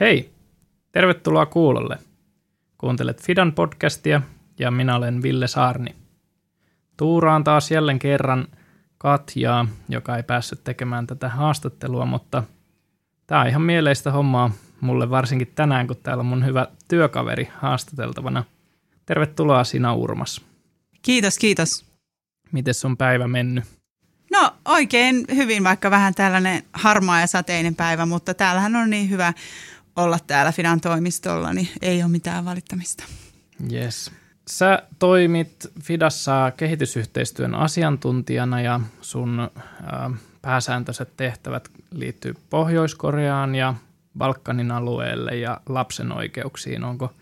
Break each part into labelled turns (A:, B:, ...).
A: Hei! Tervetuloa kuulolle. Kuuntelet Fidan podcastia ja minä olen Ville Saarni. Tuuraan taas jälleen kerran Katjaa, joka ei päässyt tekemään tätä haastattelua, mutta tämä on ihan mieleistä hommaa mulle varsinkin tänään, kun täällä on mun hyvä työkaveri haastateltavana. Tervetuloa sinä Urmas.
B: Kiitos, kiitos.
A: Miten sun päivä mennyt?
B: No oikein hyvin, vaikka vähän tällainen harmaa ja sateinen päivä, mutta täällähän on niin hyvä olla täällä Fidan toimistolla, niin ei ole mitään valittamista.
A: Yes. Sä toimit Fidassa kehitysyhteistyön asiantuntijana ja sun äh, pääsääntöiset tehtävät liittyy Pohjois-Koreaan ja Balkanin alueelle ja lapsen oikeuksiin. Onko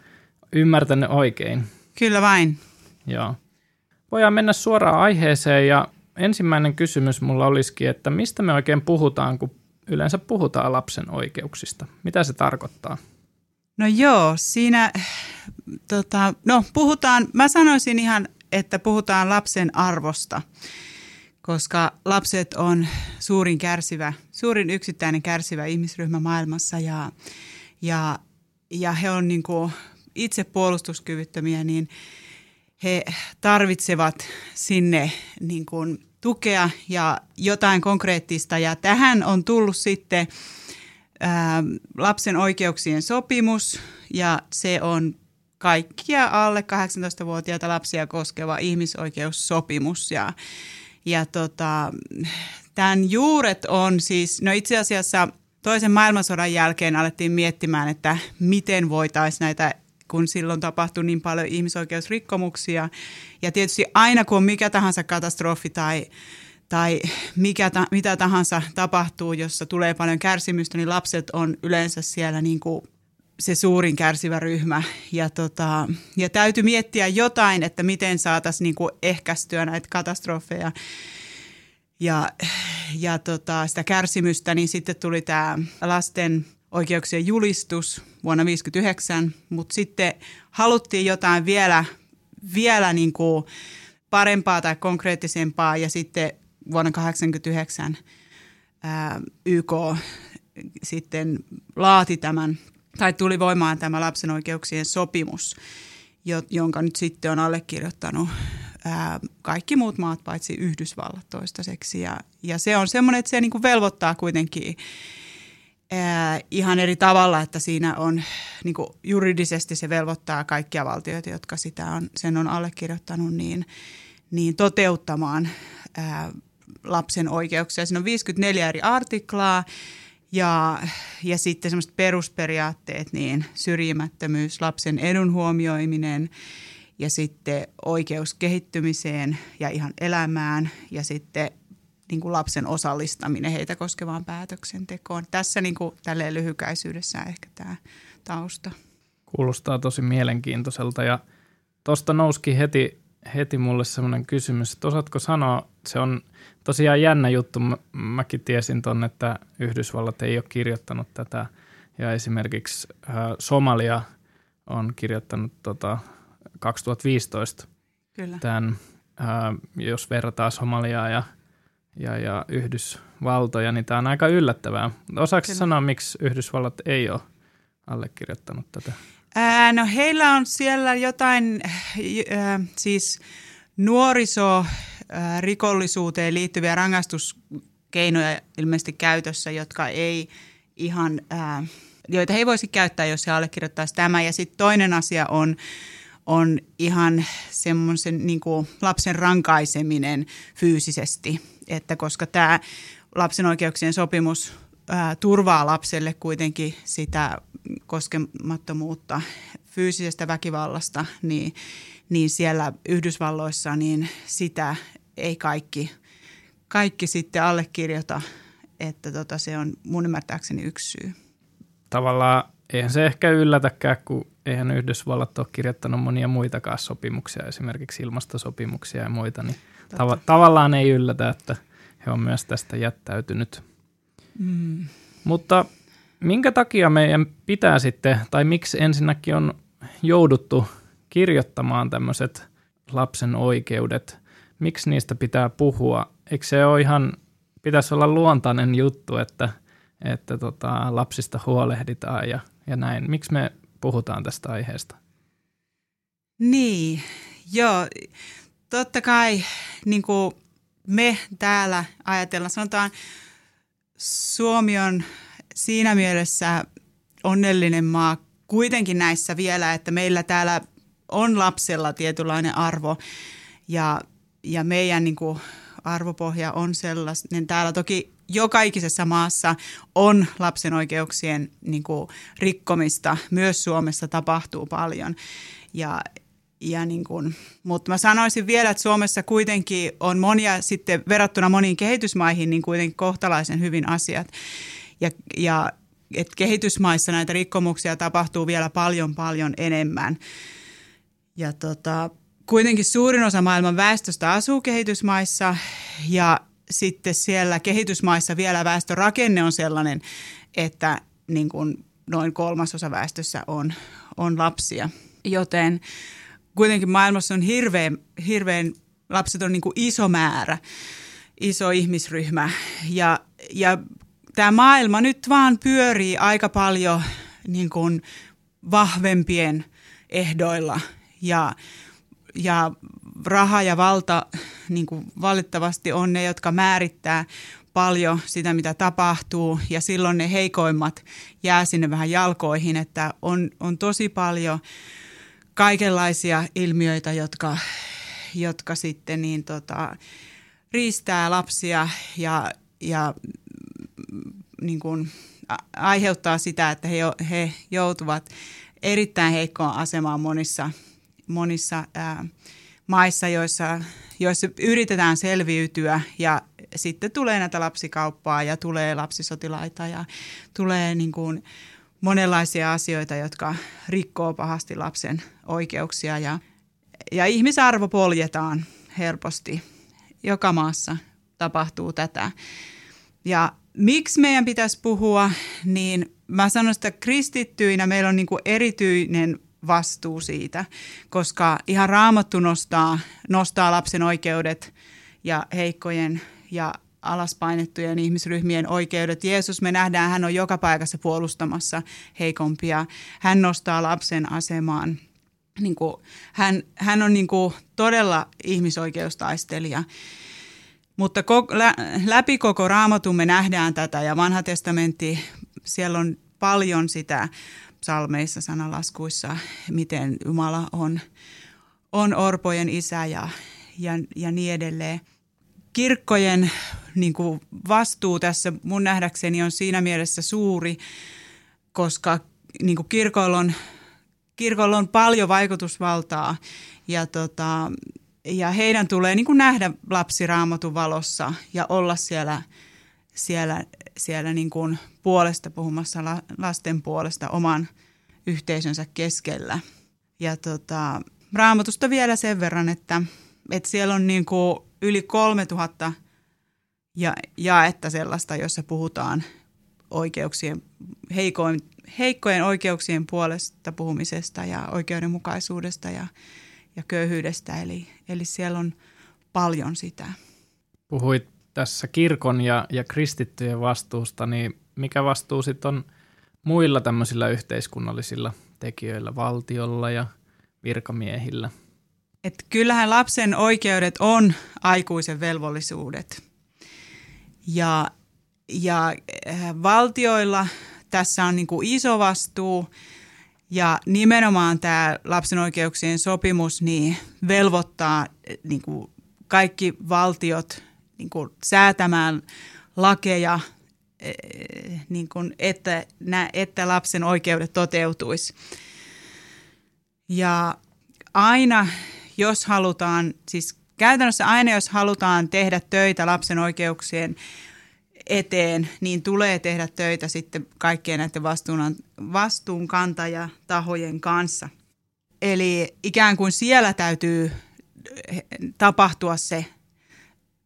A: ymmärtänyt oikein?
B: Kyllä vain.
A: Joo. Voidaan mennä suoraan aiheeseen ja ensimmäinen kysymys mulla olisikin, että mistä me oikein puhutaan, kun yleensä puhutaan lapsen oikeuksista? Mitä se tarkoittaa?
B: No joo, siinä tota, no, puhutaan, mä sanoisin ihan, että puhutaan lapsen arvosta, koska lapset on suurin kärsivä, suurin yksittäinen kärsivä ihmisryhmä maailmassa ja, ja, ja he on niin kuin itse puolustuskyvyttömiä, niin he tarvitsevat sinne niin kuin tukea ja jotain konkreettista. Ja tähän on tullut sitten ää, lapsen oikeuksien sopimus ja se on kaikkia alle 18-vuotiaita lapsia koskeva ihmisoikeussopimus. Ja, ja tota, tämän juuret on siis, no itse asiassa toisen maailmansodan jälkeen alettiin miettimään, että miten voitaisiin näitä kun silloin tapahtui niin paljon ihmisoikeusrikkomuksia. Ja tietysti aina kun on mikä tahansa katastrofi tai, tai mikä ta, mitä tahansa tapahtuu, jossa tulee paljon kärsimystä, niin lapset on yleensä siellä niin kuin se suurin kärsivä ryhmä. Ja, tota, ja täytyy miettiä jotain, että miten saataisiin niin ehkäistyä näitä katastrofeja ja, ja tota, sitä kärsimystä, niin sitten tuli tämä lasten oikeuksien julistus vuonna 1959, mutta sitten haluttiin jotain vielä, vielä niin kuin parempaa tai konkreettisempaa ja sitten vuonna 1989 YK sitten laati tämän tai tuli voimaan tämä lapsen oikeuksien sopimus, jonka nyt sitten on allekirjoittanut kaikki muut maat paitsi Yhdysvallat toistaiseksi. Ja, ja se on semmoinen, että se niin kuin velvoittaa kuitenkin ää, ihan eri tavalla, että siinä on niin kuin juridisesti se velvoittaa kaikkia valtioita, jotka sitä on, sen on allekirjoittanut, niin, niin toteuttamaan ää, lapsen oikeuksia. Siinä on 54 eri artiklaa ja, ja sitten semmoiset perusperiaatteet, niin syrjimättömyys, lapsen edun huomioiminen ja sitten oikeus kehittymiseen ja ihan elämään ja sitten niin kuin lapsen osallistaminen heitä koskevaan päätöksentekoon. Tässä niin kuin tälleen lyhykäisyydessä ehkä tämä tausta.
A: Kuulostaa tosi mielenkiintoiselta ja tuosta nouski heti, heti mulle semmoinen kysymys, että osaatko sanoa, se on tosiaan jännä juttu. Mä, mäkin tiesin ton, että Yhdysvallat ei ole kirjoittanut tätä ja esimerkiksi äh, Somalia on kirjoittanut tota 2015 Kyllä. tämän, äh, jos verrataan Somaliaa ja, ja, ja Yhdysvaltoja, niin tämä on aika yllättävää. Osaako sanoa, miksi Yhdysvallat ei ole allekirjoittanut tätä?
B: Ää, no heillä on siellä jotain, äh, siis nuoriso rikollisuuteen liittyviä rangaistuskeinoja ilmeisesti käytössä, jotka ei ihan, joita he ei voisi käyttää, jos he allekirjoittaisi tämä. Ja sitten toinen asia on, on ihan semmoisen niin lapsen rankaiseminen fyysisesti, että koska tämä lapsen oikeuksien sopimus ää, turvaa lapselle kuitenkin sitä koskemattomuutta fyysisestä väkivallasta, niin, niin siellä Yhdysvalloissa niin sitä ei kaikki, kaikki sitten allekirjoita, että tota, se on mun ymmärtääkseni yksi syy.
A: Tavallaan eihän se ehkä yllätäkään, kun eihän Yhdysvallat ole kirjoittanut monia muitakaan sopimuksia, esimerkiksi ilmastosopimuksia ja muita, niin tav- tavallaan ei yllätä, että he on myös tästä jättäytynyt. Mm. Mutta minkä takia meidän pitää sitten, tai miksi ensinnäkin on jouduttu kirjoittamaan tämmöiset lapsen oikeudet miksi niistä pitää puhua? Eikö se ole ihan, pitäisi olla luontainen juttu, että, että tota, lapsista huolehditaan ja ja näin. Miksi me puhutaan tästä aiheesta?
B: Niin, joo. Totta kai niin kuin me täällä ajatellaan, sanotaan Suomi on siinä mielessä onnellinen maa kuitenkin näissä vielä, että meillä täällä on lapsella tietynlainen arvo ja, ja meidän niin kuin arvopohja on sellainen. Täällä toki joka ikisessä maassa on lapsen oikeuksien niin kuin, rikkomista. Myös Suomessa tapahtuu paljon. Ja, ja niin kuin, mutta mä sanoisin vielä, että Suomessa kuitenkin on monia sitten verrattuna moniin kehitysmaihin niin kuitenkin kohtalaisen hyvin asiat. Ja, ja että kehitysmaissa näitä rikkomuksia tapahtuu vielä paljon paljon enemmän. Ja tota, kuitenkin suurin osa maailman väestöstä asuu kehitysmaissa ja sitten siellä kehitysmaissa vielä väestörakenne on sellainen, että niin kuin noin kolmasosa väestössä on, on lapsia. Joten kuitenkin maailmassa on hirveän, hirveän lapset on niin kuin iso määrä, iso ihmisryhmä. Ja, ja tämä maailma nyt vaan pyörii aika paljon niin kuin vahvempien ehdoilla. Ja, ja raha ja valta niin kuin valitettavasti on ne, jotka määrittää paljon sitä, mitä tapahtuu. Ja silloin ne heikoimmat jää sinne vähän jalkoihin, että on, on tosi paljon kaikenlaisia ilmiöitä, jotka, jotka sitten niin tota, riistää lapsia ja, ja niin kuin aiheuttaa sitä, että he, he joutuvat erittäin heikkoon asemaan monissa, monissa ää, maissa, joissa, joissa yritetään selviytyä ja sitten tulee näitä lapsikauppaa ja tulee lapsisotilaita ja tulee niin kuin monenlaisia asioita, jotka rikkoo pahasti lapsen oikeuksia ja, ja ihmisarvo poljetaan helposti. Joka maassa tapahtuu tätä. Ja miksi meidän pitäisi puhua, niin mä sanon että kristittyinä meillä on niin kuin erityinen vastuu siitä, koska ihan raamattu nostaa, nostaa lapsen oikeudet ja heikkojen ja alaspainettujen ihmisryhmien oikeudet. Jeesus, me nähdään, hän on joka paikassa puolustamassa heikompia. Hän nostaa lapsen asemaan. Niin kuin, hän, hän on niin kuin todella ihmisoikeustaistelija. Mutta läpi koko raamatun me nähdään tätä ja vanha testamentti, siellä on paljon sitä psalmeissa, sanalaskuissa, miten Jumala on, on orpojen isä ja, ja, ja niin edelleen. Kirkkojen niin kuin vastuu tässä mun nähdäkseni on siinä mielessä suuri, koska niin kuin on, kirkolla on paljon vaikutusvaltaa ja tota, ja heidän tulee niin kuin nähdä lapsi raamatun valossa ja olla siellä, siellä, siellä niin kuin puolesta puhumassa lasten puolesta oman yhteisönsä keskellä. Ja tota, raamatusta vielä sen verran, että, että siellä on niin kuin yli 3000 ja, jaetta sellaista, jossa puhutaan oikeuksien, heikoin, heikkojen oikeuksien puolesta puhumisesta ja oikeudenmukaisuudesta ja ja köyhyydestä. Eli, eli siellä on paljon sitä.
A: Puhuit tässä kirkon ja, ja kristittyjen vastuusta, niin mikä vastuu sitten on muilla tämmöisillä yhteiskunnallisilla tekijöillä, valtiolla ja virkamiehillä?
B: Et kyllähän lapsen oikeudet on aikuisen velvollisuudet. Ja, ja eh, valtioilla tässä on niin kuin iso vastuu ja nimenomaan tämä lapsen oikeuksien sopimus niin velvoittaa niin kuin kaikki valtiot niin kuin säätämään lakeja, e, niin kuin, että, että lapsen oikeudet toteutuisi. Ja aina, jos halutaan, siis käytännössä aina, jos halutaan tehdä töitä lapsen oikeuksien eteen, niin tulee tehdä töitä sitten kaikkien näiden vastuun, vastuunkantajatahojen kanssa. Eli ikään kuin siellä täytyy tapahtua se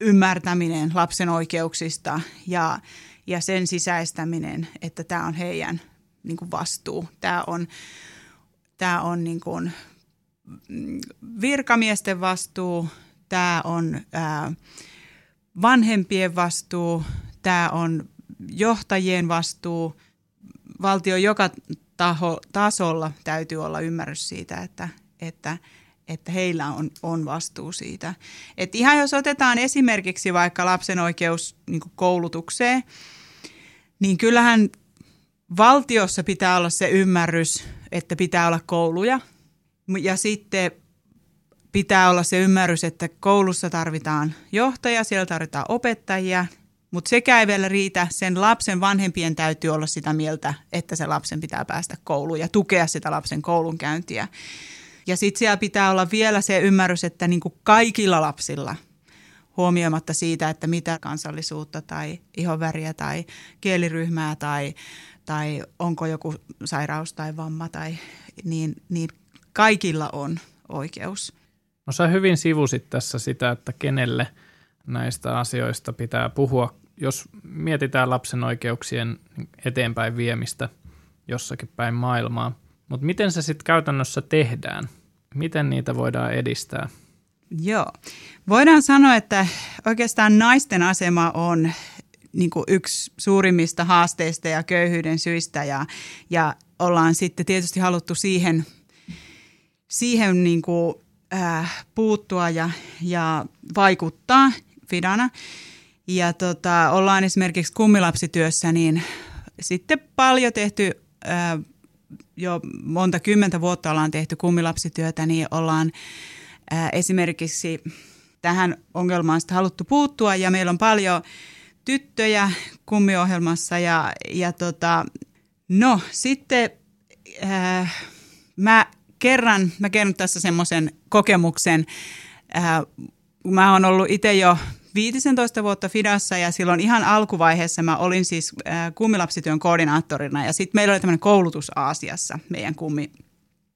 B: ymmärtäminen lapsen oikeuksista ja, ja sen sisäistäminen, että tämä on heidän niin kuin vastuu. Tämä on, tämä on niin kuin virkamiesten vastuu, tämä on ää, vanhempien vastuu, tämä on johtajien vastuu. Valtio joka taho, tasolla täytyy olla ymmärrys siitä, että, että, että heillä on, on vastuu siitä. Et ihan jos otetaan esimerkiksi vaikka lapsen oikeus niin koulutukseen, niin kyllähän valtiossa pitää olla se ymmärrys, että pitää olla kouluja. Ja sitten pitää olla se ymmärrys, että koulussa tarvitaan johtaja, siellä tarvitaan opettajia, mutta sekä ei vielä riitä, sen lapsen vanhempien täytyy olla sitä mieltä, että se lapsen pitää päästä kouluun ja tukea sitä lapsen koulunkäyntiä. Ja sitten siellä pitää olla vielä se ymmärrys, että niin kuin kaikilla lapsilla, huomioimatta siitä, että mitä kansallisuutta tai ihonväriä tai kieliryhmää tai, tai onko joku sairaus tai vamma, tai, niin, niin kaikilla on oikeus.
A: No sä hyvin sivusit tässä sitä, että kenelle näistä asioista pitää puhua, jos mietitään lapsen oikeuksien eteenpäin viemistä jossakin päin maailmaa. Mutta miten se sitten käytännössä tehdään? Miten niitä voidaan edistää?
B: Joo. Voidaan sanoa, että oikeastaan naisten asema on niin kuin yksi suurimmista haasteista ja köyhyyden syistä ja, ja ollaan sitten tietysti haluttu siihen, siihen niin kuin, äh, puuttua ja, ja vaikuttaa Fidana. Ja tota, ollaan esimerkiksi kummilapsityössä, niin sitten paljon tehty, äh, jo monta kymmentä vuotta ollaan tehty kummilapsityötä, niin ollaan äh, esimerkiksi tähän ongelmaan haluttu puuttua ja meillä on paljon tyttöjä kummiohjelmassa ja, ja tota, no sitten äh, mä kerran, mä kerron tässä semmoisen kokemuksen, äh, mä oon ollut itse jo 15 vuotta Fidassa ja silloin ihan alkuvaiheessa mä olin siis äh, kummilapsityön koordinaattorina ja sitten meillä oli tämmöinen koulutus Aasiassa meidän kummi,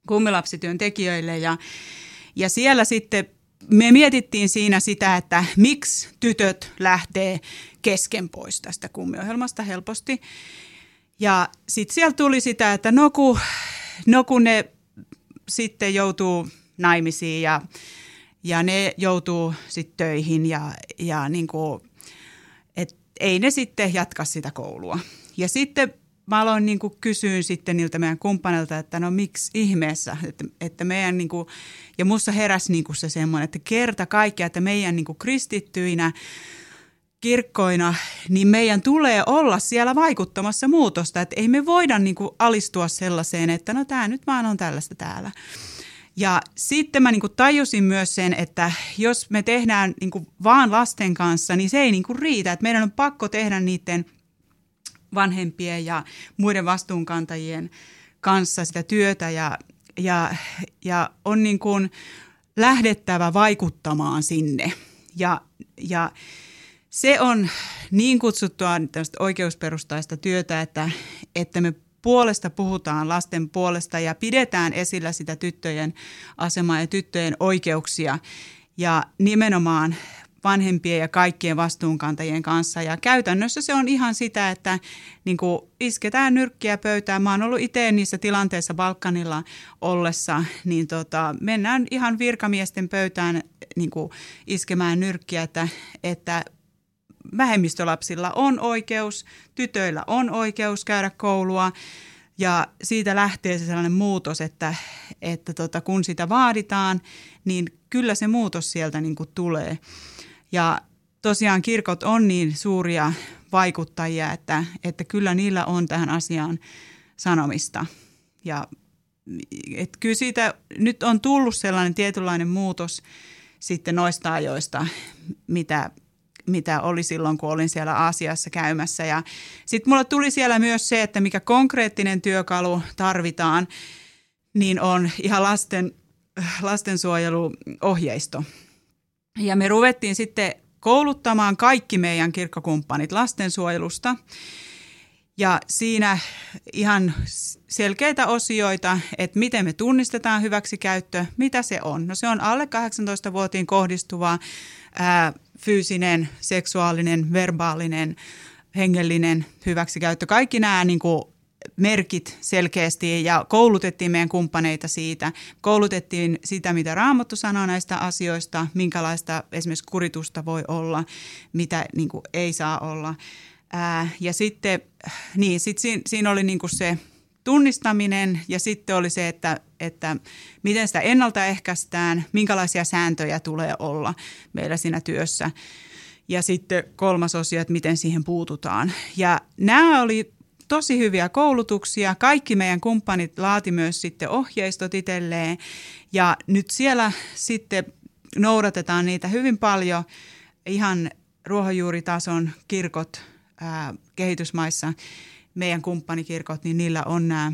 B: kummilapsityön tekijöille ja, ja siellä sitten me mietittiin siinä sitä, että miksi tytöt lähtee kesken pois tästä kummiohjelmasta helposti. Ja sitten siellä tuli sitä, että no kun, no kun ne sitten joutuu naimisiin ja, ja ne joutuu sitten töihin ja, ja niin kuin, et ei ne sitten jatka sitä koulua. Ja sitten mä aloin niin kuin kysyä sitten niiltä meidän kumppanilta, että no miksi ihmeessä, että, että meidän niin kuin, ja musta heräsi niin kuin se semmoinen, että kerta kaikkea, että meidän niin kuin kristittyinä kirkkoina, niin meidän tulee olla siellä vaikuttamassa muutosta, että ei me voida niin kuin alistua sellaiseen, että no tämä nyt vaan on tällaista täällä. Ja sitten mä niin kuin tajusin myös sen, että jos me tehdään niin kuin vaan lasten kanssa, niin se ei niin kuin riitä. Että meidän on pakko tehdä niiden vanhempien ja muiden vastuunkantajien kanssa sitä työtä ja, ja, ja on niin kuin lähdettävä vaikuttamaan sinne. Ja, ja se on niin kutsuttua oikeusperustaista työtä, että, että me puolesta puhutaan lasten puolesta ja pidetään esillä sitä tyttöjen asemaa ja tyttöjen oikeuksia. Ja nimenomaan vanhempien ja kaikkien vastuunkantajien kanssa. Ja käytännössä se on ihan sitä, että niin kuin isketään nyrkkiä pöytään. Mä oon ollut itse niissä tilanteissa Balkanilla ollessa, niin tota, mennään ihan virkamiesten pöytään niin kuin iskemään nyrkkiä, että, että vähemmistölapsilla on oikeus, tytöillä on oikeus käydä koulua ja siitä lähtee se sellainen muutos, että, että tota, kun sitä vaaditaan, niin kyllä se muutos sieltä niin kuin tulee. Ja tosiaan kirkot on niin suuria vaikuttajia, että, että kyllä niillä on tähän asiaan sanomista. Ja et kyllä siitä nyt on tullut sellainen tietynlainen muutos sitten noista ajoista, mitä, mitä oli silloin, kun olin siellä Aasiassa käymässä. Ja sitten mulle tuli siellä myös se, että mikä konkreettinen työkalu tarvitaan, niin on ihan lasten, lastensuojeluohjeisto. Ja me ruvettiin sitten kouluttamaan kaikki meidän kirkkokumppanit lastensuojelusta. Ja siinä ihan selkeitä osioita, että miten me tunnistetaan hyväksikäyttö, mitä se on. No se on alle 18-vuotiin kohdistuva ää, fyysinen, seksuaalinen, verbaalinen, hengellinen hyväksikäyttö. Kaikki nämä niin kuin, merkit selkeästi ja koulutettiin meidän kumppaneita siitä. Koulutettiin sitä, mitä Raamattu sanoo näistä asioista, minkälaista esimerkiksi kuritusta voi olla, mitä niin kuin, ei saa olla. Ää, ja sitten niin, sit siinä, siinä oli niin kuin se tunnistaminen ja sitten oli se, että, että miten sitä ennaltaehkäistään, minkälaisia sääntöjä tulee olla meillä siinä työssä. Ja sitten kolmas osio, että miten siihen puututaan. Ja nämä oli tosi hyviä koulutuksia. Kaikki meidän kumppanit laati myös sitten ohjeistot itselleen. Ja nyt siellä sitten noudatetaan niitä hyvin paljon ihan ruohonjuuritason kirkot ää, kehitysmaissa, meidän kumppanikirkot, niin niillä on nämä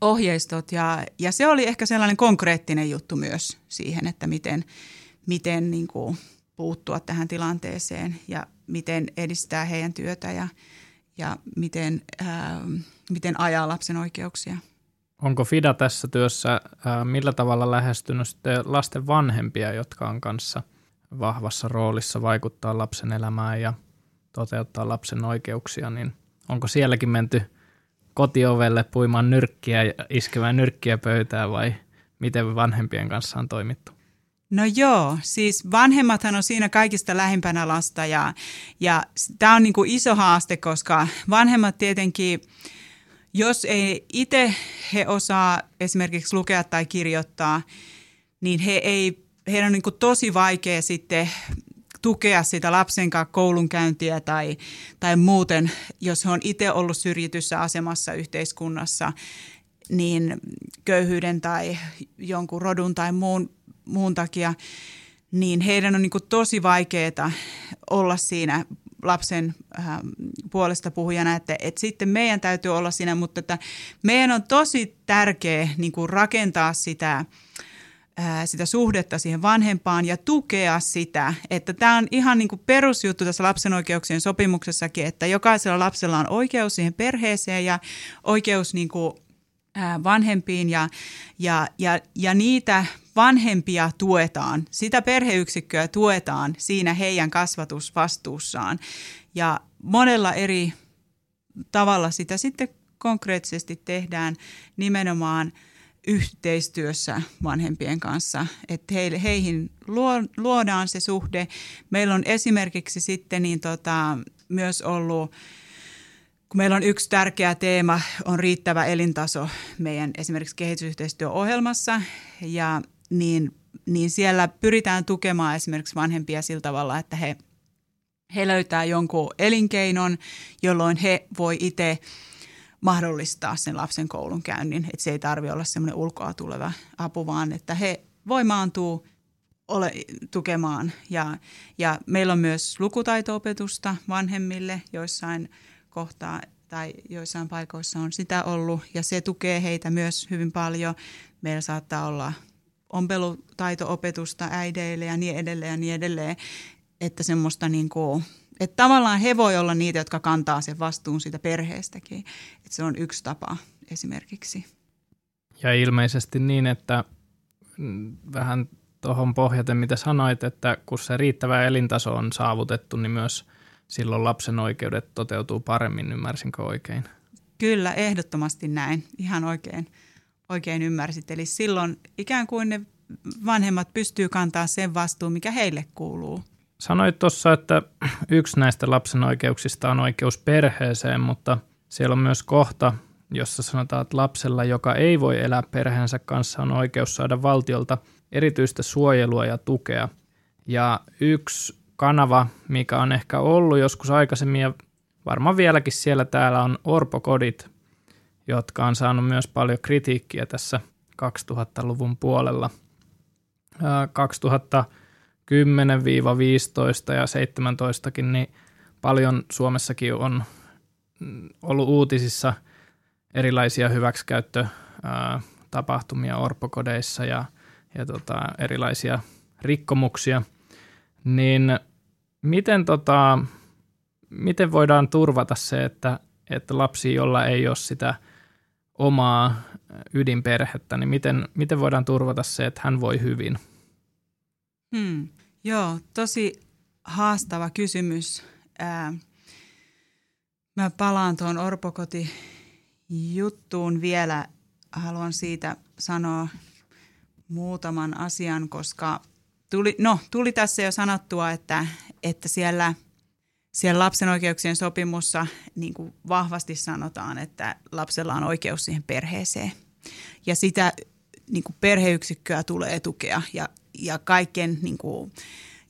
B: ohjeistot. Ja, ja se oli ehkä sellainen konkreettinen juttu myös siihen, että miten, miten niin kuin puuttua tähän tilanteeseen ja miten edistää heidän työtä ja, ja miten, ää, miten ajaa lapsen oikeuksia.
A: Onko FIDA tässä työssä ää, millä tavalla lähestynyt lasten vanhempia, jotka on kanssa vahvassa roolissa vaikuttaa lapsen elämään ja toteuttaa lapsen oikeuksia, niin onko sielläkin menty kotiovelle puimaan nyrkkiä ja iskemään nyrkkiä pöytään vai miten vanhempien kanssa on toimittu?
B: No joo, siis vanhemmathan on siinä kaikista lähimpänä lasta ja, ja tämä on niin kuin iso haaste, koska vanhemmat tietenkin, jos ei itse he osaa esimerkiksi lukea tai kirjoittaa, niin he ei, heidän on niin kuin tosi vaikea sitten tukea sitä lapsen kanssa koulunkäyntiä tai, tai muuten, jos he on itse ollut syrjityssä asemassa yhteiskunnassa, niin köyhyyden tai jonkun rodun tai muun muun takia, niin heidän on niin tosi vaikeaa olla siinä lapsen äh, puolesta puhujana, että, että sitten meidän täytyy olla siinä, mutta että meidän on tosi tärkeä niin rakentaa sitä, sitä suhdetta siihen vanhempaan ja tukea sitä, että tämä on ihan niin kuin perusjuttu tässä lapsen oikeuksien sopimuksessakin, että jokaisella lapsella on oikeus siihen perheeseen ja oikeus niin kuin vanhempiin ja, ja, ja, ja niitä vanhempia tuetaan, sitä perheyksikköä tuetaan siinä heidän kasvatusvastuussaan. Ja monella eri tavalla sitä sitten konkreettisesti tehdään nimenomaan yhteistyössä vanhempien kanssa, että heille, heihin luodaan se suhde. Meillä on esimerkiksi sitten niin tota, myös ollut kun meillä on yksi tärkeä teema, on riittävä elintaso meidän esimerkiksi kehitysyhteistyöohjelmassa, ja niin, niin siellä pyritään tukemaan esimerkiksi vanhempia sillä tavalla, että he, he löytää jonkun elinkeinon, jolloin he voi itse mahdollistaa sen lapsen koulun käynnin. Että se ei tarvitse olla semmoinen ulkoa tuleva apu, vaan että he voimaantuu ole tukemaan. Ja, ja meillä on myös lukutaito-opetusta vanhemmille joissain – kohtaa tai joissain paikoissa on sitä ollut ja se tukee heitä myös hyvin paljon. Meillä saattaa olla ompelutaito-opetusta äideille ja niin edelleen ja niin edelleen, että semmoista niin kuin, että tavallaan he voi olla niitä, jotka kantaa sen vastuun siitä perheestäkin. Että se on yksi tapa esimerkiksi.
A: Ja ilmeisesti niin, että vähän tuohon pohjaten, mitä sanoit, että kun se riittävä elintaso on saavutettu, niin myös – silloin lapsen oikeudet toteutuu paremmin, ymmärsinkö oikein?
B: Kyllä, ehdottomasti näin. Ihan oikein, oikein ymmärsit. Eli silloin ikään kuin ne vanhemmat pystyy kantaa sen vastuun, mikä heille kuuluu.
A: Sanoit tuossa, että yksi näistä lapsen oikeuksista on oikeus perheeseen, mutta siellä on myös kohta, jossa sanotaan, että lapsella, joka ei voi elää perheensä kanssa, on oikeus saada valtiolta erityistä suojelua ja tukea. Ja yksi kanava, mikä on ehkä ollut joskus aikaisemmin ja varmaan vieläkin siellä täällä on orpokodit, jotka on saanut myös paljon kritiikkiä tässä 2000-luvun puolella. 2010-15 ja 17kin, niin paljon Suomessakin on mm, ollut uutisissa erilaisia hyväksikäyttötapahtumia orpokodeissa ja, ja tota, erilaisia rikkomuksia, niin Miten, tota, miten voidaan turvata se, että, että lapsi, jolla ei ole sitä omaa ydinperhettä, niin miten, miten voidaan turvata se, että hän voi hyvin?
B: Hmm. Joo, tosi haastava kysymys. Ää, mä palaan tuon orpokoti juttuun vielä. Haluan siitä sanoa muutaman asian, koska – tuli, no, tuli tässä jo sanottua, että, että siellä, siellä lapsen oikeuksien sopimussa niin kuin vahvasti sanotaan, että lapsella on oikeus siihen perheeseen. Ja sitä niin kuin perheyksikköä tulee tukea ja, ja kaiken niin kuin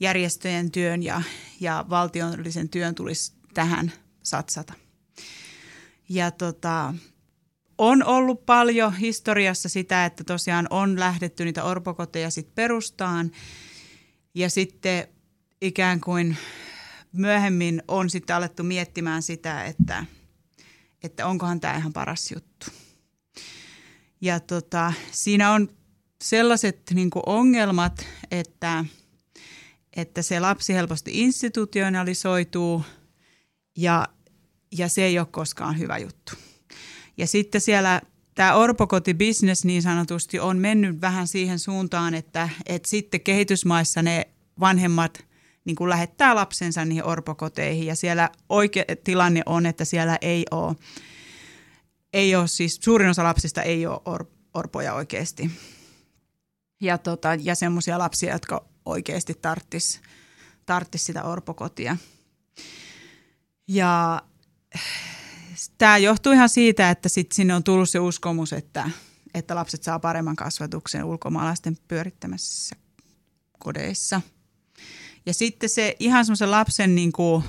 B: järjestöjen työn ja, ja valtiollisen työn tulisi tähän satsata. Ja tota, on ollut paljon historiassa sitä, että tosiaan on lähdetty niitä orpokoteja sitten perustaan ja sitten ikään kuin myöhemmin on sitten alettu miettimään sitä, että, että onkohan tämä ihan paras juttu. Ja tota, siinä on sellaiset niin ongelmat, että, että se lapsi helposti institutionalisoituu ja, ja se ei ole koskaan hyvä juttu. Ja sitten siellä tämä orpokotibisnes niin sanotusti on mennyt vähän siihen suuntaan, että, että sitten kehitysmaissa ne vanhemmat – niin kuin lähettää lapsensa niihin orpokoteihin ja siellä oikea tilanne on, että siellä ei ole, ei ole siis suurin osa lapsista ei ole or, orpoja oikeasti. Ja, tota, ja semmoisia lapsia, jotka oikeasti tarttis, tarttis sitä orpokotia. Ja tämä johtuu ihan siitä, että sit sinne on tullut se uskomus, että, että lapset saa paremman kasvatuksen ulkomaalaisten pyörittämässä kodeissa – ja sitten se ihan semmoisen lapsen niin kuin,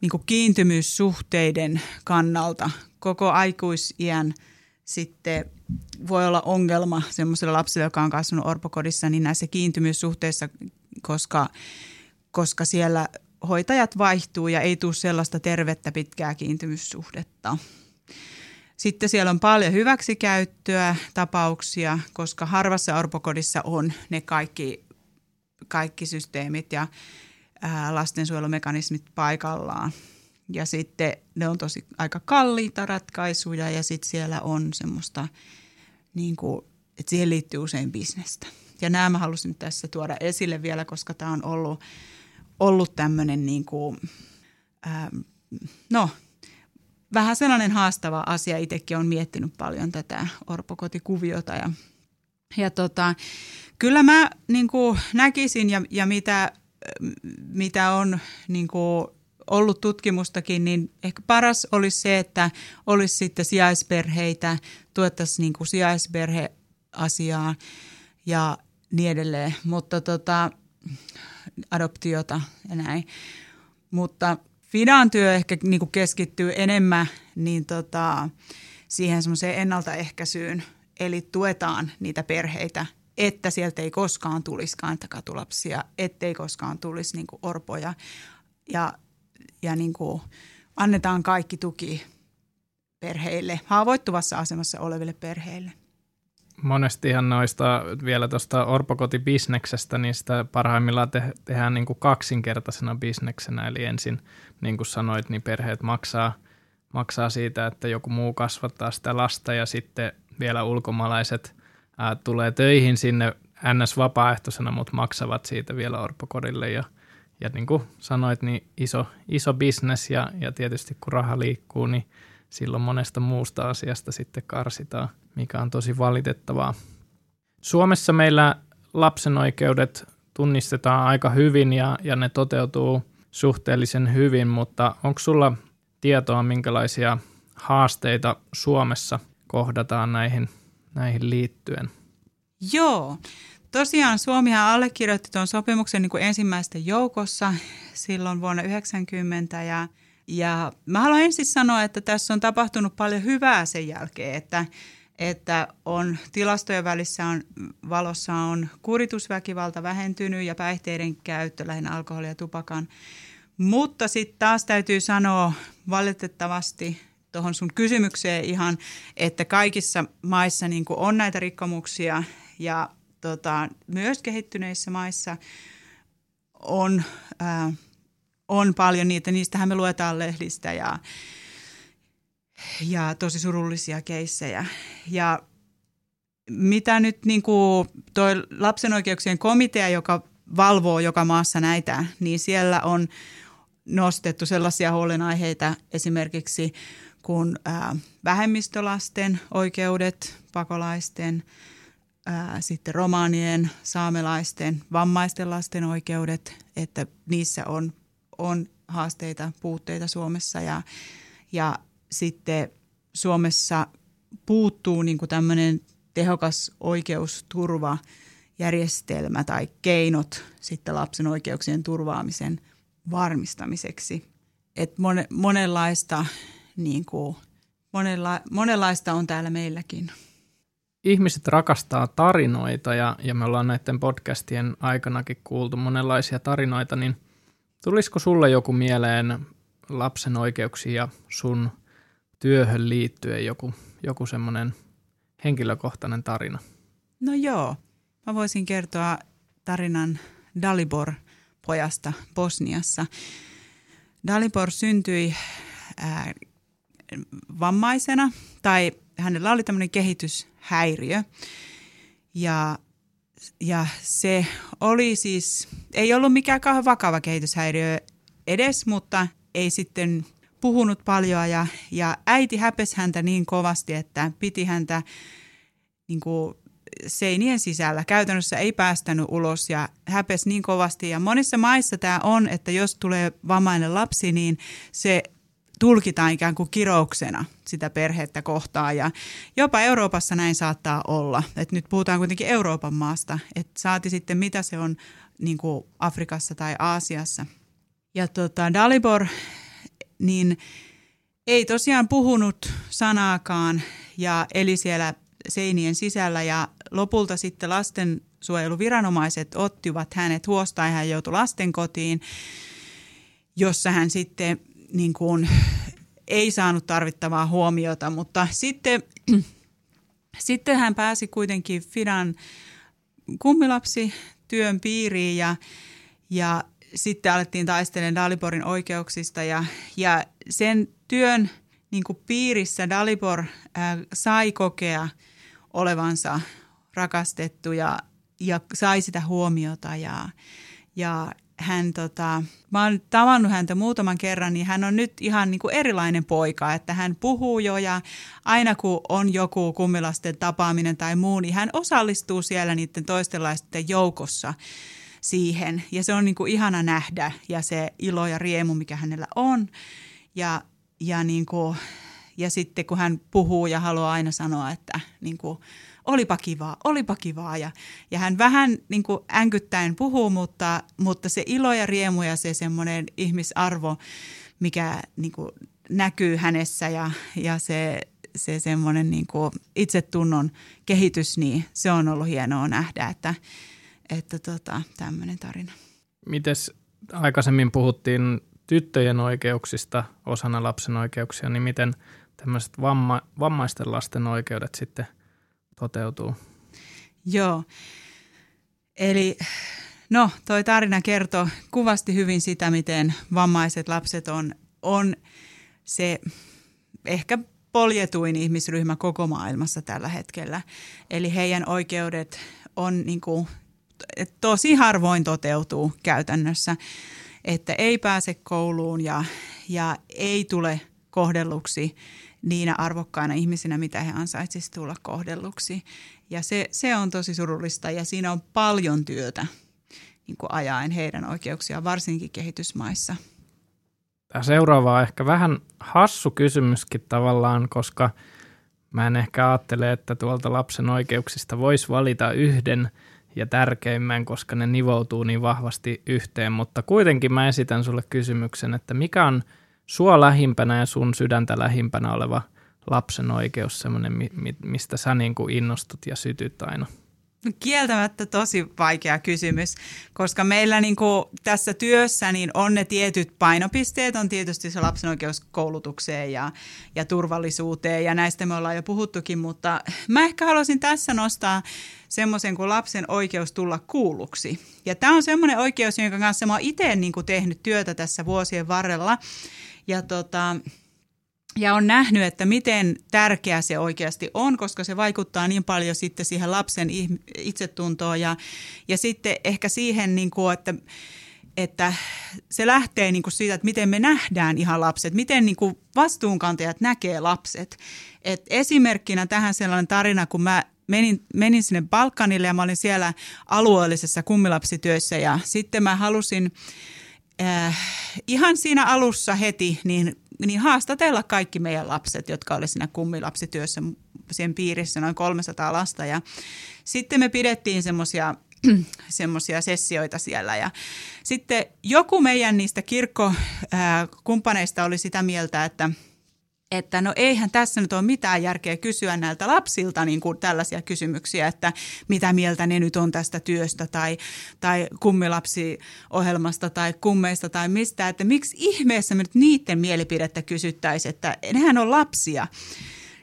B: niin kuin kiintymyssuhteiden kannalta koko aikuisiän sitten voi olla ongelma semmoiselle lapselle, joka on kasvanut orpokodissa, niin näissä kiintymyssuhteissa, koska, koska siellä hoitajat vaihtuu ja ei tule sellaista tervettä pitkää kiintymyssuhdetta. Sitten siellä on paljon hyväksikäyttöä, tapauksia, koska harvassa orpokodissa on ne kaikki kaikki systeemit ja ää, lastensuojelumekanismit paikallaan. Ja sitten ne on tosi aika kalliita ratkaisuja ja sitten siellä on semmoista, niin kuin, että siihen liittyy usein bisnestä. Ja nämä mä halusin tässä tuoda esille vielä, koska tämä on ollut, ollut tämmöinen niin kuin, ää, no vähän sellainen haastava asia. Itsekin on miettinyt paljon tätä orpokotikuviota ja, ja tota, Kyllä mä niin kuin näkisin ja, ja mitä, mitä on niin kuin ollut tutkimustakin, niin ehkä paras olisi se, että olisi sitten sijaisperheitä, tuettaisiin niin kuin sijaisperheasiaa ja niin edelleen, mutta tota, adoptiota ja näin. Mutta Fidan työ ehkä niin kuin keskittyy enemmän niin tota, siihen semmoiseen ennaltaehkäisyyn, eli tuetaan niitä perheitä – että sieltä ei koskaan tulisikaan katulapsia, ettei koskaan tulisi niin orpoja. Ja, ja niin kuin annetaan kaikki tuki perheille, haavoittuvassa asemassa oleville perheille.
A: Monestihan noista vielä tuosta orpokotibisneksestä, niin sitä parhaimmillaan te- tehdään niin kuin kaksinkertaisena bisneksenä. Eli ensin, niin kuin sanoit, niin perheet maksaa, maksaa siitä, että joku muu kasvattaa sitä lasta ja sitten vielä ulkomaalaiset – ää, tulee töihin sinne ns. vapaaehtoisena, mutta maksavat siitä vielä orpokodille ja, ja niin kuin sanoit, niin iso, iso bisnes ja, ja tietysti kun raha liikkuu, niin silloin monesta muusta asiasta sitten karsitaan, mikä on tosi valitettavaa. Suomessa meillä lapsen oikeudet tunnistetaan aika hyvin ja, ja ne toteutuu suhteellisen hyvin, mutta onko sulla tietoa, minkälaisia haasteita Suomessa kohdataan näihin näihin liittyen?
B: Joo. Tosiaan Suomihan allekirjoitti tuon sopimuksen niin kuin ensimmäisten joukossa silloin vuonna 1990 ja, ja mä haluan ensin sanoa, että tässä on tapahtunut paljon hyvää sen jälkeen, että, että on tilastojen välissä on, valossa on kuritusväkivalta vähentynyt ja päihteiden käyttö lähinnä alkoholia ja tupakan. Mutta sitten taas täytyy sanoa valitettavasti tuohon sun kysymykseen ihan, että kaikissa maissa niin on näitä rikkomuksia ja tota, myös kehittyneissä maissa on, ää, on paljon niitä. Niistähän me luetaan lehdistä ja, ja tosi surullisia keissejä. Ja mitä nyt niin kuin toi lapsen oikeuksien komitea, joka valvoo joka maassa näitä, niin siellä on nostettu sellaisia huolenaiheita esimerkiksi kuin ää, vähemmistölasten oikeudet, pakolaisten, ää, sitten romaanien, saamelaisten, vammaisten lasten oikeudet, että niissä on on haasteita, puutteita Suomessa ja, ja sitten Suomessa puuttuu niin tämmöinen tehokas oikeusturvajärjestelmä tai keinot sitten lapsen oikeuksien turvaamisen varmistamiseksi. Et mon, monenlaista, niin kuin, monenla, monenlaista on täällä meilläkin.
A: Ihmiset rakastaa tarinoita ja, ja me ollaan näiden podcastien aikanakin kuultu monenlaisia tarinoita, niin tulisiko sulle joku mieleen lapsen oikeuksia ja sun työhön liittyen joku, joku semmoinen henkilökohtainen tarina?
B: No joo, mä voisin kertoa tarinan Dalibor-pojasta Bosniassa. Dalibor syntyi ää, vammaisena tai hänellä oli tämmöinen kehityshäiriö ja, ja se oli siis, ei ollut mikään vakava kehityshäiriö edes, mutta ei sitten puhunut paljon ja, ja äiti häpesi häntä niin kovasti, että piti häntä niin kuin seinien sisällä. Käytännössä ei päästänyt ulos ja häpesi niin kovasti. Ja monissa maissa tämä on, että jos tulee vammainen lapsi, niin se tulkitaan ikään kuin kirouksena sitä perhettä kohtaan. Ja jopa Euroopassa näin saattaa olla. Et nyt puhutaan kuitenkin Euroopan maasta, että saati sitten mitä se on niin kuin Afrikassa tai Aasiassa. Ja tota, Dalibor, niin ei tosiaan puhunut sanaakaan ja eli siellä seinien sisällä ja lopulta sitten lastensuojeluviranomaiset ottivat hänet huostaan ja hän joutui lastenkotiin, jossa hän sitten niin kuin, ei saanut tarvittavaa huomiota, mutta sitten, sitten hän pääsi kuitenkin Fidan kummilapsi työn piiriin ja, ja sitten alettiin taistelemaan Daliborin oikeuksista ja, ja sen työn niin kuin piirissä Dalibor äh, sai kokea olevansa rakastettu ja, ja sai sitä huomiota ja, ja hän tota, mä oon tavannut häntä muutaman kerran, niin hän on nyt ihan niin kuin erilainen poika, että hän puhuu jo ja aina kun on joku kummilasten tapaaminen tai muu, niin hän osallistuu siellä niiden toistenlaisten joukossa siihen. Ja se on niin kuin ihana nähdä ja se ilo ja riemu, mikä hänellä on. Ja, ja, niin kuin, ja sitten kun hän puhuu ja haluaa aina sanoa, että niin kuin, olipa kivaa, olipa kivaa. Ja, ja hän vähän niin kuin änkyttäen puhuu, mutta, mutta se ilo ja riemu ja se semmoinen ihmisarvo, mikä niin kuin näkyy hänessä ja, ja se, se semmoinen niin kuin itsetunnon kehitys, niin se on ollut hienoa nähdä, että, että tota, tämmöinen tarina.
A: Mites aikaisemmin puhuttiin tyttöjen oikeuksista osana lapsen oikeuksia, niin miten tämmöiset vamma, vammaisten lasten oikeudet sitten – toteutuu.
B: Joo. Eli no, toi tarina kertoo kuvasti hyvin sitä, miten vammaiset lapset on, on se ehkä poljetuin ihmisryhmä koko maailmassa tällä hetkellä. Eli heidän oikeudet on niin kuin, tosi harvoin toteutuu käytännössä, että ei pääse kouluun ja, ja ei tule kohdelluksi niinä arvokkaina ihmisinä, mitä he ansaitsisivat tulla kohdelluksi. Ja se, se on tosi surullista ja siinä on paljon työtä niin kuin ajaen heidän oikeuksiaan, varsinkin kehitysmaissa.
A: Tämä seuraava on ehkä vähän hassu kysymyskin tavallaan, koska mä en ehkä ajattele, että tuolta lapsen oikeuksista voisi valita yhden ja tärkeimmän, koska ne nivoutuu niin vahvasti yhteen, mutta kuitenkin mä esitän sulle kysymyksen, että mikä on – sua lähimpänä ja sun sydäntä lähimpänä oleva lapsen oikeus, semmoinen, mistä sä niin kuin innostut ja sytyt aina?
B: No kieltämättä tosi vaikea kysymys, koska meillä niin kuin tässä työssä niin on ne tietyt painopisteet, on tietysti se lapsen oikeus koulutukseen ja, ja turvallisuuteen ja näistä me ollaan jo puhuttukin, mutta mä ehkä haluaisin tässä nostaa semmoisen kuin lapsen oikeus tulla kuulluksi. Ja tämä on semmoinen oikeus, jonka kanssa mä oon itse niin tehnyt työtä tässä vuosien varrella ja, tota, ja on nähnyt, että miten tärkeä se oikeasti on, koska se vaikuttaa niin paljon sitten siihen lapsen itsetuntoon ja, ja sitten ehkä siihen, niin kuin, että että se lähtee niin kuin siitä, että miten me nähdään ihan lapset, miten niin kuin vastuunkantajat näkee lapset. Et esimerkkinä tähän sellainen tarina, kun mä menin, menin sinne Balkanille ja mä olin siellä alueellisessa kummilapsityössä ja sitten mä halusin äh, ihan siinä alussa heti niin, niin haastatella kaikki meidän lapset, jotka oli siinä kummilapsityössä sen piirissä, noin 300 lasta. Ja sitten me pidettiin semmoisia semmoisia sessioita siellä. Ja sitten joku meidän niistä kirkkokumppaneista oli sitä mieltä, että – että no eihän tässä nyt ole mitään järkeä kysyä näiltä lapsilta niin kuin tällaisia kysymyksiä, että mitä mieltä ne nyt on tästä työstä tai, tai kummilapsiohjelmasta tai kummeista tai mistä, että miksi ihmeessä me nyt niiden mielipidettä kysyttäisiin, että nehän on lapsia.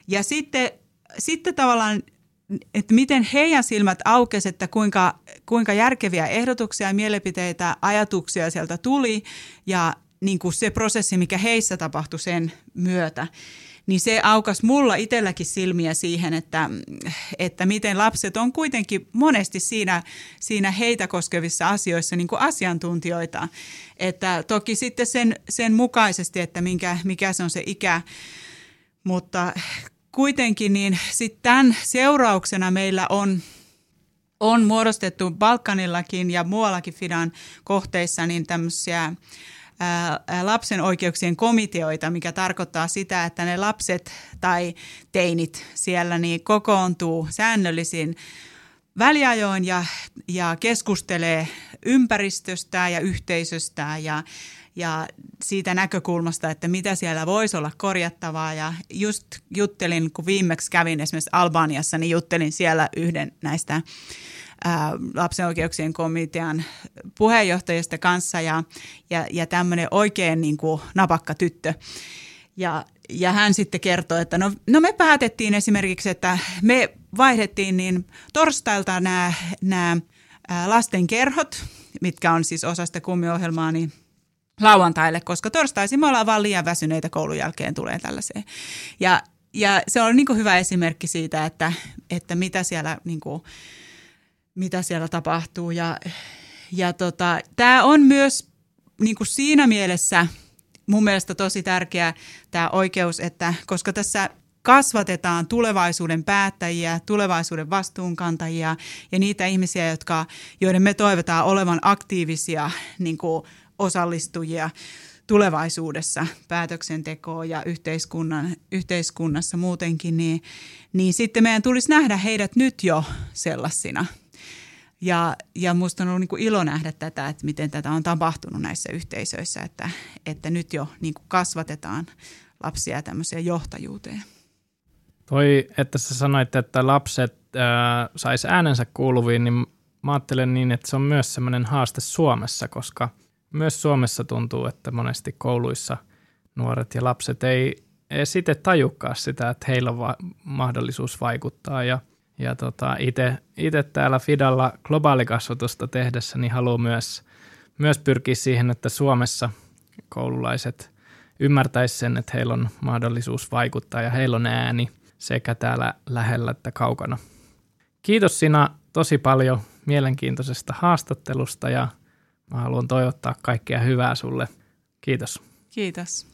B: Ja sitten, sitten tavallaan että miten heidän silmät aukesi, että kuinka, kuinka järkeviä ehdotuksia mielipiteitä, ajatuksia sieltä tuli ja niin kuin se prosessi, mikä heissä tapahtui sen myötä, niin se aukas mulla itselläkin silmiä siihen, että, että miten lapset on kuitenkin monesti siinä, siinä heitä koskevissa asioissa niin kuin asiantuntijoita. Että toki sitten sen, sen mukaisesti, että minkä, mikä se on se ikä, mutta kuitenkin niin sitten tämän seurauksena meillä on, on muodostettu Balkanillakin ja muuallakin Fidan kohteissa niin tämmöisiä lapsen oikeuksien komiteoita, mikä tarkoittaa sitä, että ne lapset tai teinit siellä niin kokoontuu säännöllisin väliajoin ja, ja keskustelee ympäristöstä ja yhteisöstä ja, ja siitä näkökulmasta, että mitä siellä voisi olla korjattavaa. Ja just juttelin, kun viimeksi kävin esimerkiksi Albaniassa, niin juttelin siellä yhden näistä lapsen oikeuksien komitean puheenjohtajista kanssa ja, ja, ja tämmöinen oikein niin kuin napakka tyttö. Ja, ja hän sitten kertoi, että no, no me päätettiin esimerkiksi, että me vaihdettiin niin torstailta nämä, nämä lastenkerhot, mitkä on siis osa sitä kummiohjelmaa, niin lauantaille, koska torstaisin me ollaan vaan liian väsyneitä koulun jälkeen tulee tällaiseen. Ja, ja se on niin hyvä esimerkki siitä, että, että mitä siellä niin kuin, mitä siellä tapahtuu. Ja, ja tota, tämä on myös niin kuin siinä mielessä mun mielestä tosi tärkeä tämä oikeus, että koska tässä kasvatetaan tulevaisuuden päättäjiä, tulevaisuuden vastuunkantajia ja niitä ihmisiä, jotka, joiden me toivotaan olevan aktiivisia niin kuin osallistujia tulevaisuudessa päätöksentekoon ja yhteiskunnan, yhteiskunnassa muutenkin, niin, niin sitten meidän tulisi nähdä heidät nyt jo sellaisina – ja, ja musta on ollut niin kuin ilo nähdä tätä, että miten tätä on tapahtunut näissä yhteisöissä, että, että nyt jo niin kuin kasvatetaan lapsia tämmöiseen johtajuuteen.
A: Toi, että sä sanoit, että lapset äh, sais äänensä kuuluviin, niin mä ajattelen niin, että se on myös semmoinen haaste Suomessa, koska myös Suomessa tuntuu, että monesti kouluissa nuoret ja lapset ei, sitten tajukaan sitä, että heillä on va- mahdollisuus vaikuttaa ja – ja tota, itse täällä Fidalla globaalikasvatusta tehdessä niin haluan myös, myös pyrkiä siihen, että Suomessa koululaiset ymmärtäisivät sen, että heillä on mahdollisuus vaikuttaa ja heillä on ääni sekä täällä lähellä että kaukana. Kiitos Sina tosi paljon mielenkiintoisesta haastattelusta ja mä haluan toivottaa kaikkea hyvää sulle. Kiitos.
B: Kiitos.